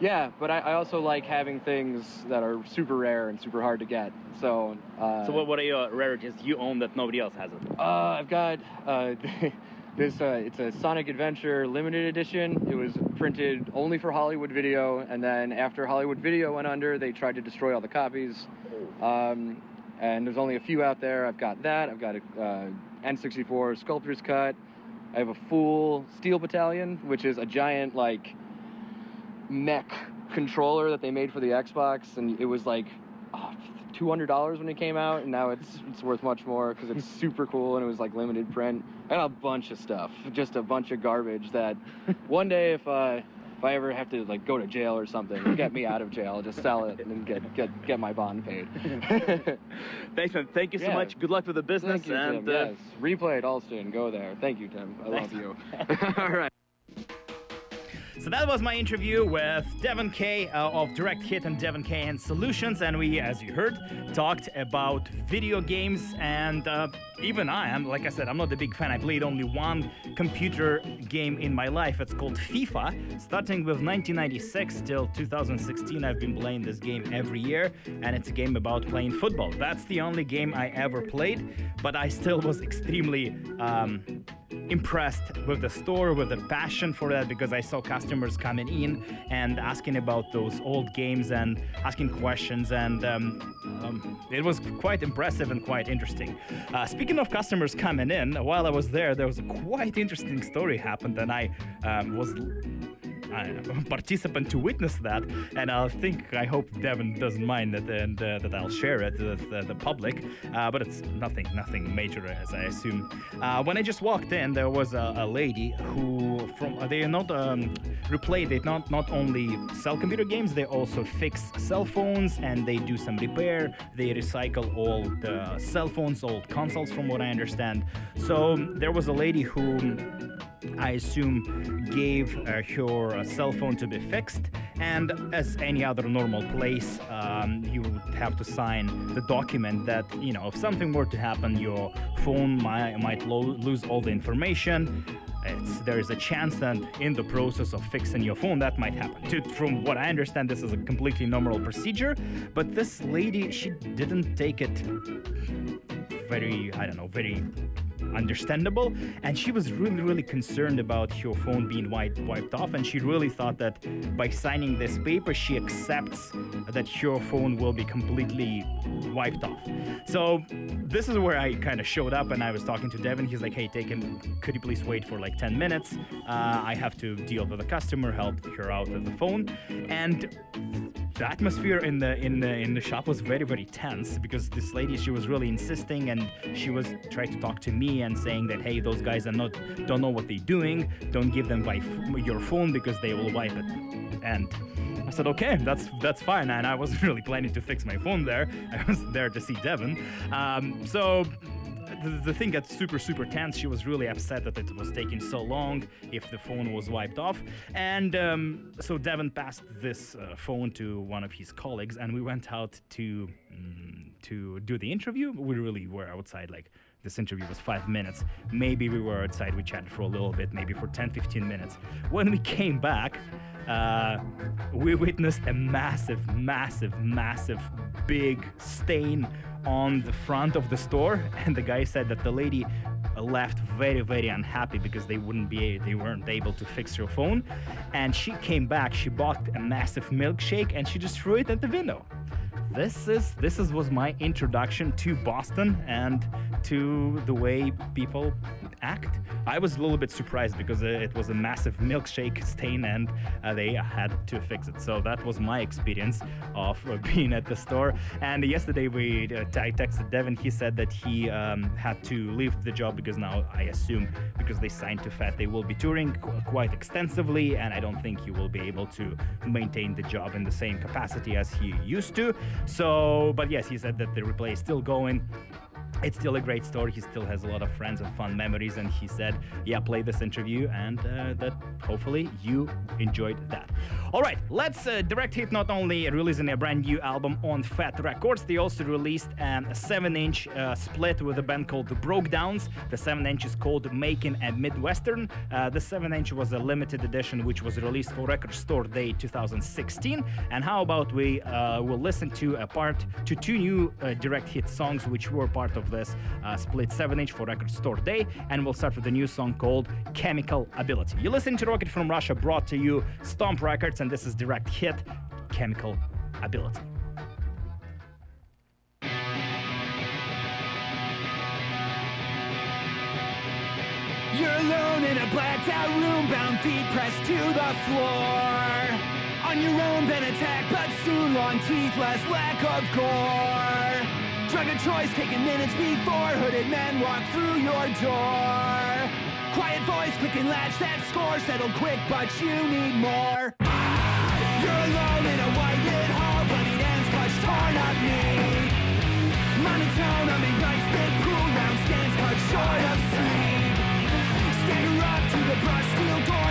Yeah, but I, I also like having things that are super rare and super hard to get. So. Uh, So what, what are your rarities you own that nobody else has? It? Uh, I've got uh, this. Uh, it's a Sonic Adventure limited edition. It was printed only for Hollywood Video, and then after Hollywood Video went under, they tried to destroy all the copies. Um, and there's only a few out there. I've got that. I've got a uh, N64 Sculptor's Cut. I have a full Steel Battalion, which is a giant like mech controller that they made for the Xbox, and it was like oh, two hundred dollars when it came out, and now it's it's worth much more because it's super cool and it was like limited print. I got a bunch of stuff, just a bunch of garbage that one day if uh, if I ever have to like go to jail or something, get me out of jail, just sell it and get get get my bond paid. Thanks, man. Thank you so Yeah. much. Good luck with the business. Thank you, and Tim. uh, yes, replay at Allston. Go there. Thank you, Tim. I Thanks. love you. All right. So that was my interview with Devon Kay uh, of Direct Hit and Devon Kay and Solutions, and we, as you heard, talked about video games. And uh, even I am, like I said, I'm not a big fan. I played only one computer game in my life. It's called FIFA. Starting with 1996 till 2016, I've been playing this game every year, and it's a game about playing football. That's the only game I ever played, but I still was extremely. Um, impressed with the store, with the passion for that, because I saw customers coming in and asking about those old games and asking questions, and um, um, it was quite impressive and quite interesting. Uh, speaking of customers coming in, while I was there, there was a quite interesting story happened, and I um, was Know, participant to witness that, and I think I hope Devon doesn't mind that and uh, that I'll share it with uh, the public. Uh, but it's nothing, nothing major, as I assume. Uh, when I just walked in, there was a, a lady who from they are not um, replay. They not not only sell computer games, they also fix cell phones and they do some repair. They recycle old uh, cell phones, old consoles, from what I understand. So there was a lady who. I assume, gave uh, her uh, cell phone to be fixed. And as any other normal place, um, you would have to sign the document that, you know, if something were to happen, your phone might, might lo- lose all the information. It's, there is a chance that in the process of fixing your phone, that might happen. To, from what I understand, this is a completely normal procedure. But this lady, she didn't take it very, I don't know, very understandable. And she was really really concerned about her phone being wiped, wiped off. And she really thought that by signing this paper she accepts that her phone will be completely wiped off. So this is where i kind of showed up and i was talking to devon. He's like hey take him could you please wait for like 10 minutes? Uh, i have to deal with a customer help her out with the phone. And the atmosphere in the in the in the shop was very very tense because this lady she was really insisting and she was trying to talk to me and saying that hey those guys are not don't know what they're doing. Don't give them by your phone because they will wipe it. And I said okay that's that's fine. And I wasn't really planning to fix my phone there. I was there to see Devon. Um, so the, the thing got super super tense. She was really upset that it was taking so long if the phone was wiped off. And um, so devon passed this uh, phone to one of his colleagues and we went out to mm, to do the interview. We really were outside like this interview was five minutes. Maybe we were outside we chatted for a little bit maybe for 10 15 minutes. When we came back uh, we witnessed a massive massive massive big stain on the front of the store and the guy said that the lady left very very unhappy because they wouldn't be they weren't able to fix her phone. And she came back she bought a massive milkshake and she just threw it at the window this is this is was my introduction to Boston and to the way people act. I was a little bit surprised because it was a massive milkshake stain and uh, they had to fix it. So that was my experience of uh, being at the store. And yesterday we uh, I texted Devon. He said that he um, had to leave the job because now I assume because they signed to FAT they will be touring qu- quite extensively, and I don't think he will be able to maintain the job in the same capacity as he used to. So, but yes, he said that the replay is still going it's still a great story. He still has a lot of friends and fun memories. And he said, Yeah, play this interview, and uh, that hopefully you enjoyed that. All right, let's uh, direct hit not only releasing a brand new album on Fat Records, they also released a 7 inch uh, split with a band called The Brokedowns. The 7 inch is called Making a Midwestern. Uh, the 7 inch was a limited edition which was released for Record Store Day 2016. And how about we uh, will listen to a part to two new uh, direct hit songs which were part of this uh, split 7 inch for Record Store Day. And we'll start with a new song called Chemical Ability. You listen to Rocket from Russia, brought to you Stomp Records, and this is direct hit Chemical Ability. You're alone in a blacked out room, bound feet pressed to the floor. On your own, been attacked, but soon long teeth, less lack of gore. Drug of choice taken minutes before hooded men walk through your door. Quiet voice, clicking latch, that score settled quick, but you need more. You're alone in a white lit hall, bloody ends clutch torn up knee. Monotone, I'm in bright spit pool, round stands cut short of sleep. Stagger up to the brushed steel door,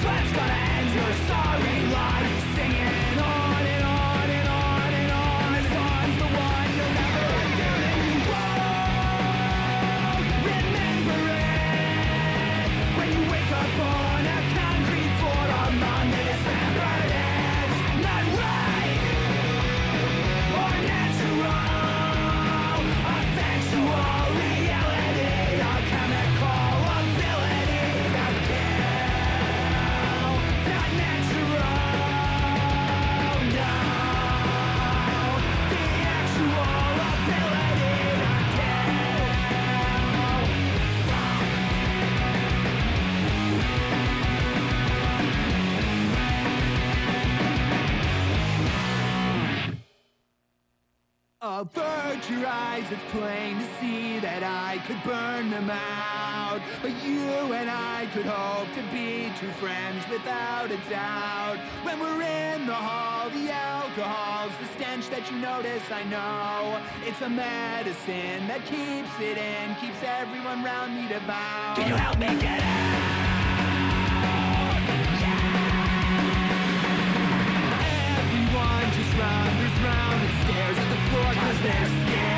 sweat's gonna end your sorry life. Singing Your eyes, it's plain to see that I could burn them out. But you and I could hope to be true friends without a doubt. When we're in the hall, the alcohol's the stench that you notice, I know. It's a medicine that keeps it in, keeps everyone round me devout. Can you help me get out? Everyone just round and stares at the floor cause they're scared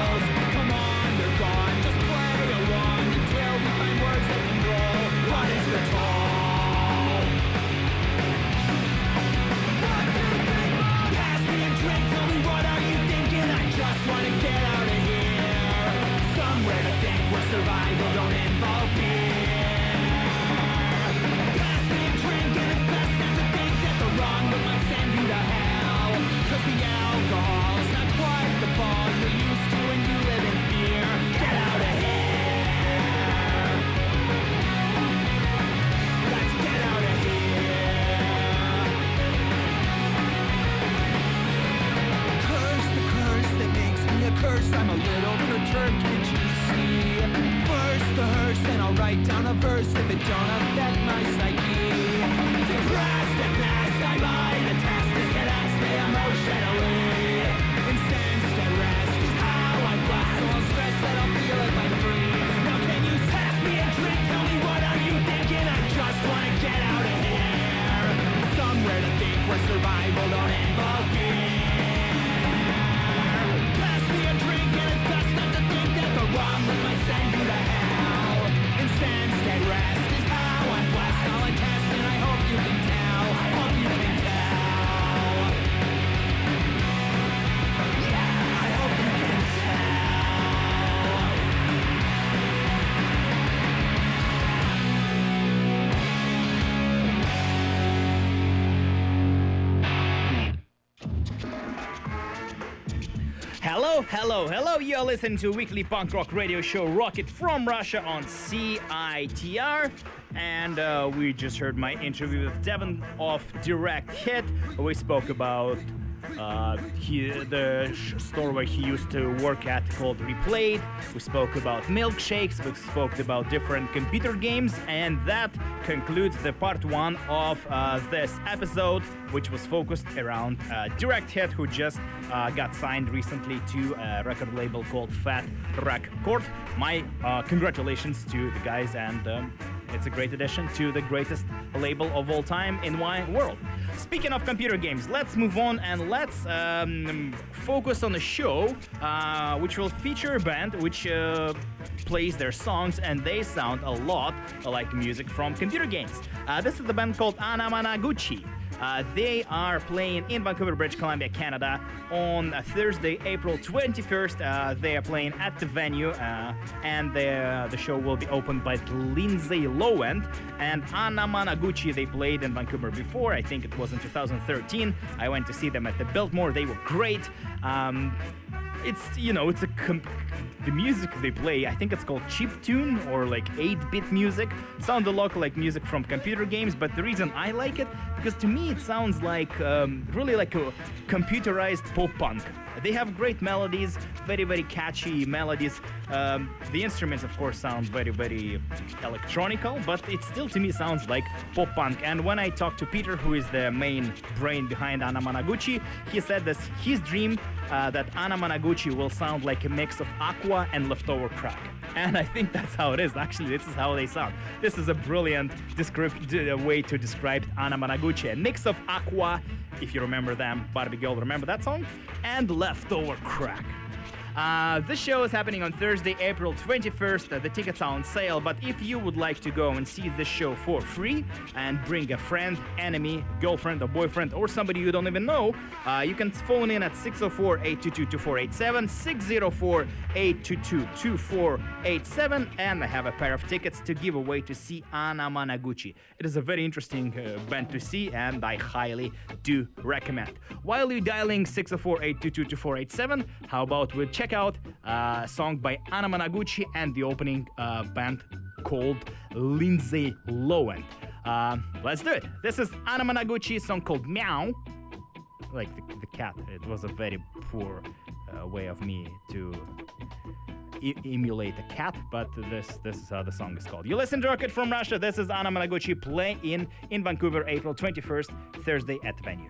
Hello, hello. You're listening to weekly punk rock radio show Rocket from Russia on CITR. And uh, we just heard my interview with Devon of Direct Hit. We spoke about uh, he, the store where he used to work at called Replay'd. We spoke about milkshakes. We spoke about different computer games. And that concludes the part one of uh, this episode, which was focused around uh, Direct Hit, who just uh, got signed recently to a record label called Fat Wreck Chords. My uh, congratulations to the guys, and um, it's a great addition to the greatest label of all time in my world. Speaking of computer games, let's move on and let's um, focus on a show uh, which will feature a band which uh, plays their songs and they sound a lot like music from computer games. Uh, this is the band called Anamanaguchi. Uh, they are playing in Vancouver, British Columbia, Canada on Thursday, April 21st. Uh, they are playing at the venue, uh, and the, the show will be opened by Lindsay Lowend and Anamanaguchi. They played in Vancouver before, I think it was in 2013. I went to see them at the Biltmore. They were great. Um, it's you know it's a com- the music they play i think it's called chip tune or like 8-bit music. Sound a lot like music from computer games but the reason i like it because to me it sounds like um, really like a computerized pop punk they have great melodies very very catchy melodies um, the instruments of course sound very very electronical but it still to me sounds like pop punk and when i talked to peter who is the main brain behind anamanaguchi he said that his dream uh, that Anamanaguchi will sound like a mix of Aqua and Leftover Crack. And I think that's how it is. Actually, this is how they sound. This is a brilliant descrip- d- uh, way to describe Anamanaguchi. A mix of Aqua, if you remember them, Barbie Girl, remember that song? And Leftover Crack. Uh, this show is happening on Thursday, April 21st. Uh, the tickets are on sale, but if you would like to go and see this show for free and bring a friend, enemy, girlfriend, or boyfriend, or somebody you don't even know, uh, you can phone in at 604 822 2487, 604 822 2487, and I have a pair of tickets to give away to see Anamanaguchi. It is a very interesting uh, band to see, and I highly do recommend. While you're dialing 604 822 2487, how about we check out uh, a song by Anamanaguchi and the opening uh, band called Lindsay Lowend. Uh, let's do it. This is Anamanaguchi's song called Meow. Like the, the cat. It was a very poor uh, way of me to emulate a cat, but this this is how the song is called. You listen to Rocket from Russia. This is Anamanaguchi playing in Vancouver, April 21st, Thursday at the venue.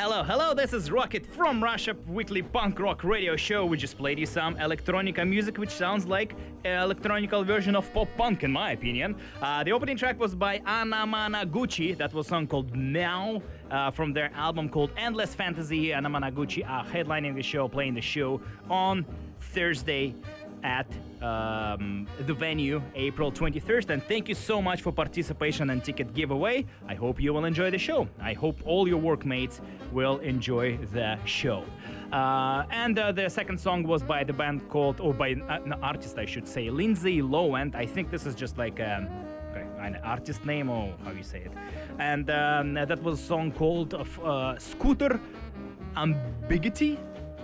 Hello, hello. This is Rocket from Russia weekly punk rock radio show. We just played you some electronica music, which sounds like an electronical version of pop punk, in my opinion. Uh, the opening track was by Anamanaguchi. That was a song called Now uh, from their album called Endless Fantasy. Anamanaguchi are headlining the show, playing the show on Thursday at um, the venue April 23rd. And thank you so much for participation and ticket giveaway. I hope you will enjoy the show. I hope all your workmates will enjoy the show. Uh, and uh, the second song was by the band called, or by uh, an artist, I should say, Lindsay Lowend. I think this is just like um, okay, an artist name, or how you say it. And um, that was a song called uh, Scooter Ambiguity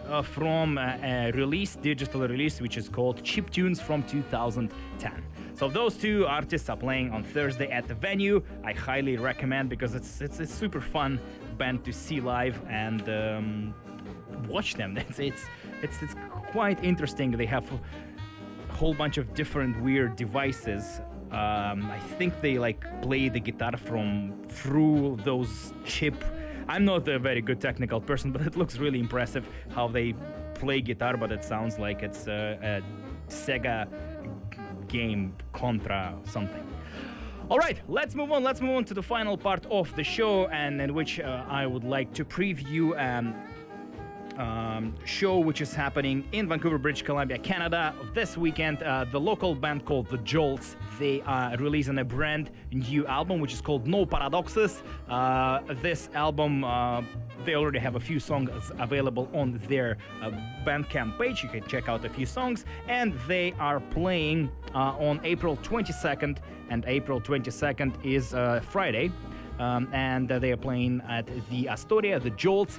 uh, from uh, a release, digital release, which is called Chip Tunes from 2010. So those two artists are playing on Thursday at the venue. I highly recommend because it's it's a super fun band to see live and um, watch them. It's it's it's it's quite interesting. They have a whole bunch of different weird devices. Um, I think they like play the guitar from through those chip I'm not a very good technical person, but it looks really impressive how they play guitar, but it sounds like it's a, a Sega game Contra something. All right, let's move on. Let's move on to the final part of the show, and in which uh, I would like to preview um, um, show which is happening in Vancouver, British Columbia, Canada this weekend. Uh, the local band called The Jolts they are releasing a brand new album which is called No Paradoxes. Uh, this album. Uh, they already have a few songs available on their uh, Bandcamp page. You can check out a few songs, and they are playing uh, on April 22nd, and April 22nd is uh, Friday, um, and they are playing at the Astoria, the Jolts.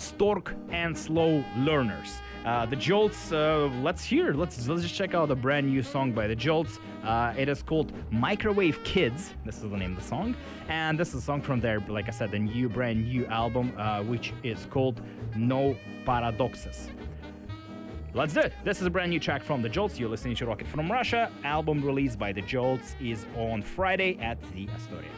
Storc and Slow Learners. Uh, the Jolts, uh, let's hear. Let's let's just check out a brand new song by the Jolts. Uh, it is called Microwave Kids. This is the name of the song, and this is a song from their, like I said, the new brand new album, uh, which is called No Paradoxes. Let's do it. This is a brand new track from the Jolts. You're listening to Rocket from Russia. Album released by the Jolts is on Friday at the Astoria.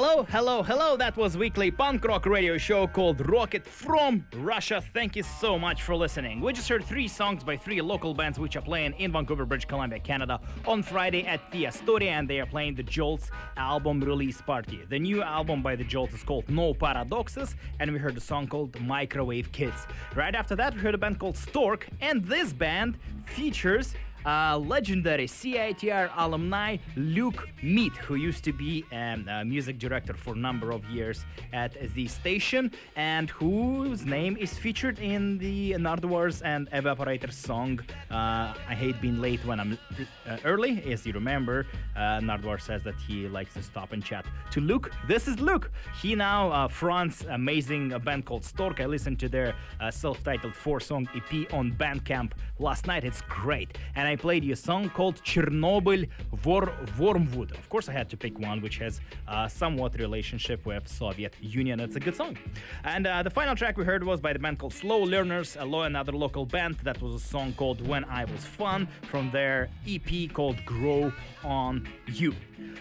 Hello, hello, hello. That was weekly punk rock radio show called Rocket from Russia. Thank you so much for listening. We just heard three songs by three local bands which are playing in Vancouver, British Columbia, Canada on Friday at the Astoria and they are playing the Jolts album release party. The new album by the Jolts is called No Paradoxes and we heard a song called Microwave Kids. Right after that we heard a band called Storc and this band features uh, legendary CITR alumni Luke Meat, who used to be um, a music director for a number of years at the station, and whose name is featured in the Nardwars and Evaporator song uh, "I Hate Being Late When I'm uh, Early." As you remember, uh, Nardwar says that he likes to stop and chat to Luke. This is Luke. He now uh, fronts amazing a band called Storc. I listened to their uh, self-titled four-song EP on Bandcamp last night. It's great, and I played you a song called Chernobyl Vor- Wormwood. Of course, I had to pick one which has uh, somewhat relationship with Soviet Union. It's a good song. And uh, the final track we heard was by the band called Slow Learners, another local band. That was a song called When I Was Fun from their EP called Grow on You.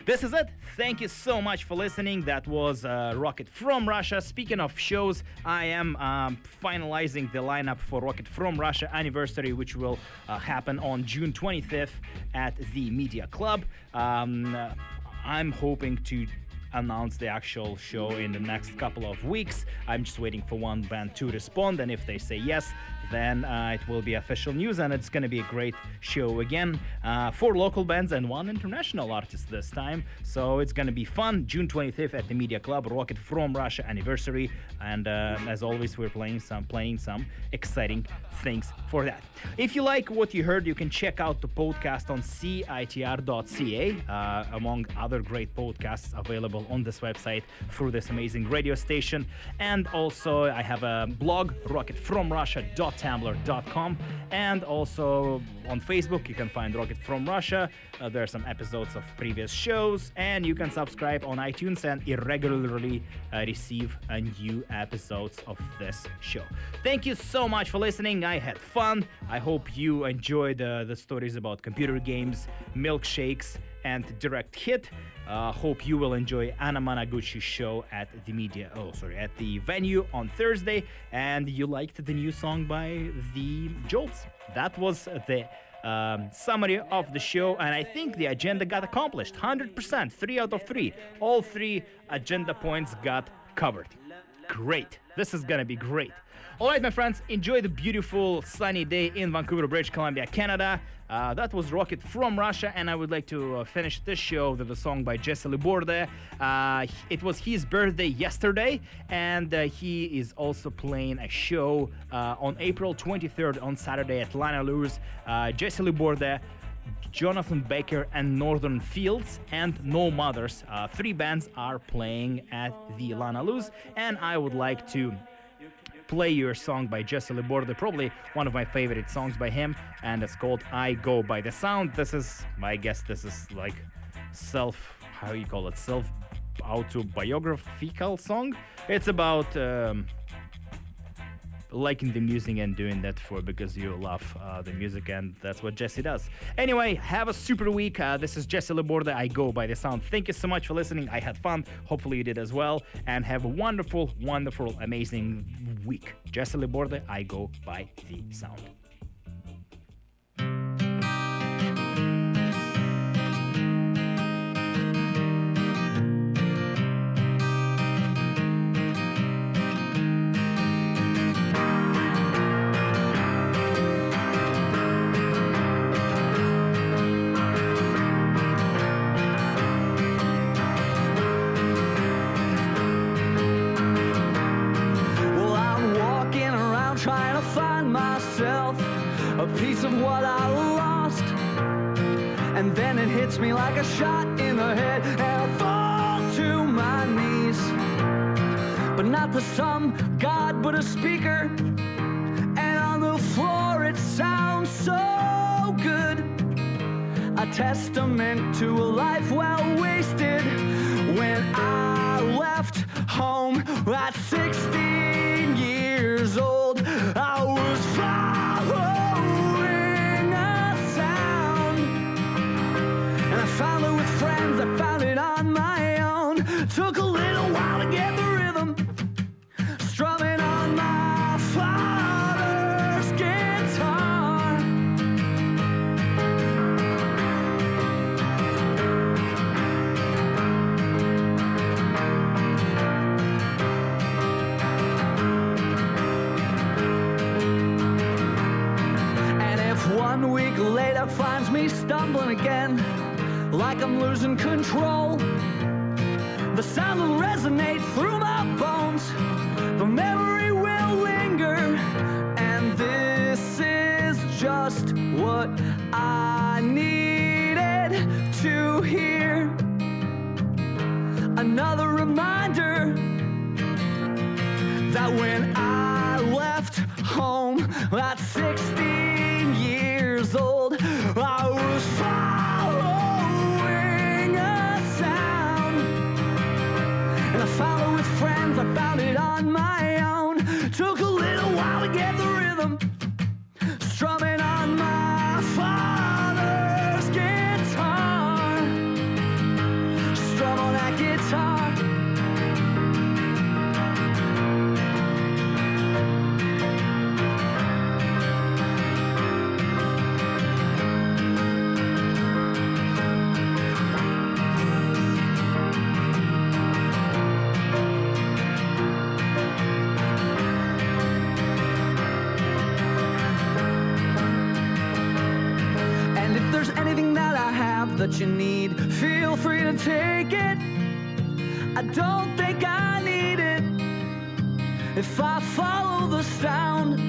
This is it. Thank you so much for listening. That was uh, Rocket from Russia. Speaking of shows, I am um, finalizing the lineup for Rocket from Russia anniversary, which will uh, happen on June 25th at the Media Club. Um, I'm hoping to announce the actual show in the next couple of weeks. I'm just waiting for one band to respond, and if they say yes, then uh, it will be official news, and it's going to be a great show again. Uh, four local bands and one international artist this time, so it's going to be fun. June 25th at the Media Club, Rocket from Russia anniversary, and uh, as always, we're playing some playing some exciting things for that. If you like what you heard, you can check out the podcast on citr.ca, uh, among other great podcasts available on this website through this amazing radio station. And also, I have a blog, rocketfromrussia.tumblr.com, and also on Facebook, you can find Rocket from Russia. Uh, there are some episodes of previous shows, and you can subscribe on iTunes and irregularly uh, receive uh, new episodes of this show. Thank you so much for listening. I had fun. I hope you enjoyed uh, the stories about computer games, milkshakes, and direct hit. Uh, hope you will enjoy Anamanaguchi's show at the media. Oh, sorry, at the venue on Thursday, and you liked the new song by the Jolts. That was the um, summary of the show, and I think the agenda got accomplished. 100%, three out of three. All three agenda points got covered. Great. This is gonna be great. All right, my friends, enjoy the beautiful sunny day in Vancouver, British Columbia, Canada. Uh, that was Rocket from Russia, and I would like to uh, finish this show with a song by Jesse LeBourdais. Uh, it was his birthday yesterday, and uh, he is also playing a show uh, on April 23rd on Saturday at Lanalou's. Uh, Jesse LeBourdais. Jonathan Baker and Northern Fields and No Mothers. Uh, three bands are playing at the Lanalou's, and I would like to play your song by Jesse LeBourdais, probably one of my favorite songs by him, and it's called I Go by the Sound. This is, I guess, this is like self, how you call it, self autobiographical song. It's about. Um, liking the music and doing that for because you love uh, the music and that's what Jesse does. Anyway, have a super week. Uh, this is Jesse LeBourdais. I go by the sound. Thank you so much for listening. I had fun. Hopefully you did as well. And have a wonderful, wonderful, amazing week. Jesse LeBourdais. I go by the sound. Like a shot in the head, and I fall to my knees. But not to some god, but a speaker. And on the floor, it sounds so good. A testament to a life well Took a little while to get the rhythm, strumming on my father's guitar. And if one week later finds me stumbling again, like I'm losing control. The sound will resonate through my bones. The memory will linger, and this is just what I needed to hear. Another reminder that when If I follow the sound,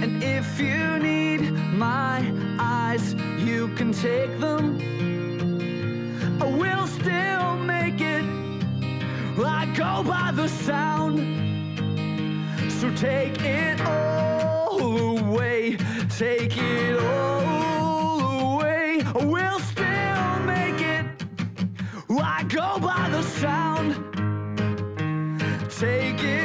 and if you need my eyes, you can take them. I will still make it. I go by the sound. So take it all away, take it all away. We'll still make it. I go by the sound. Take it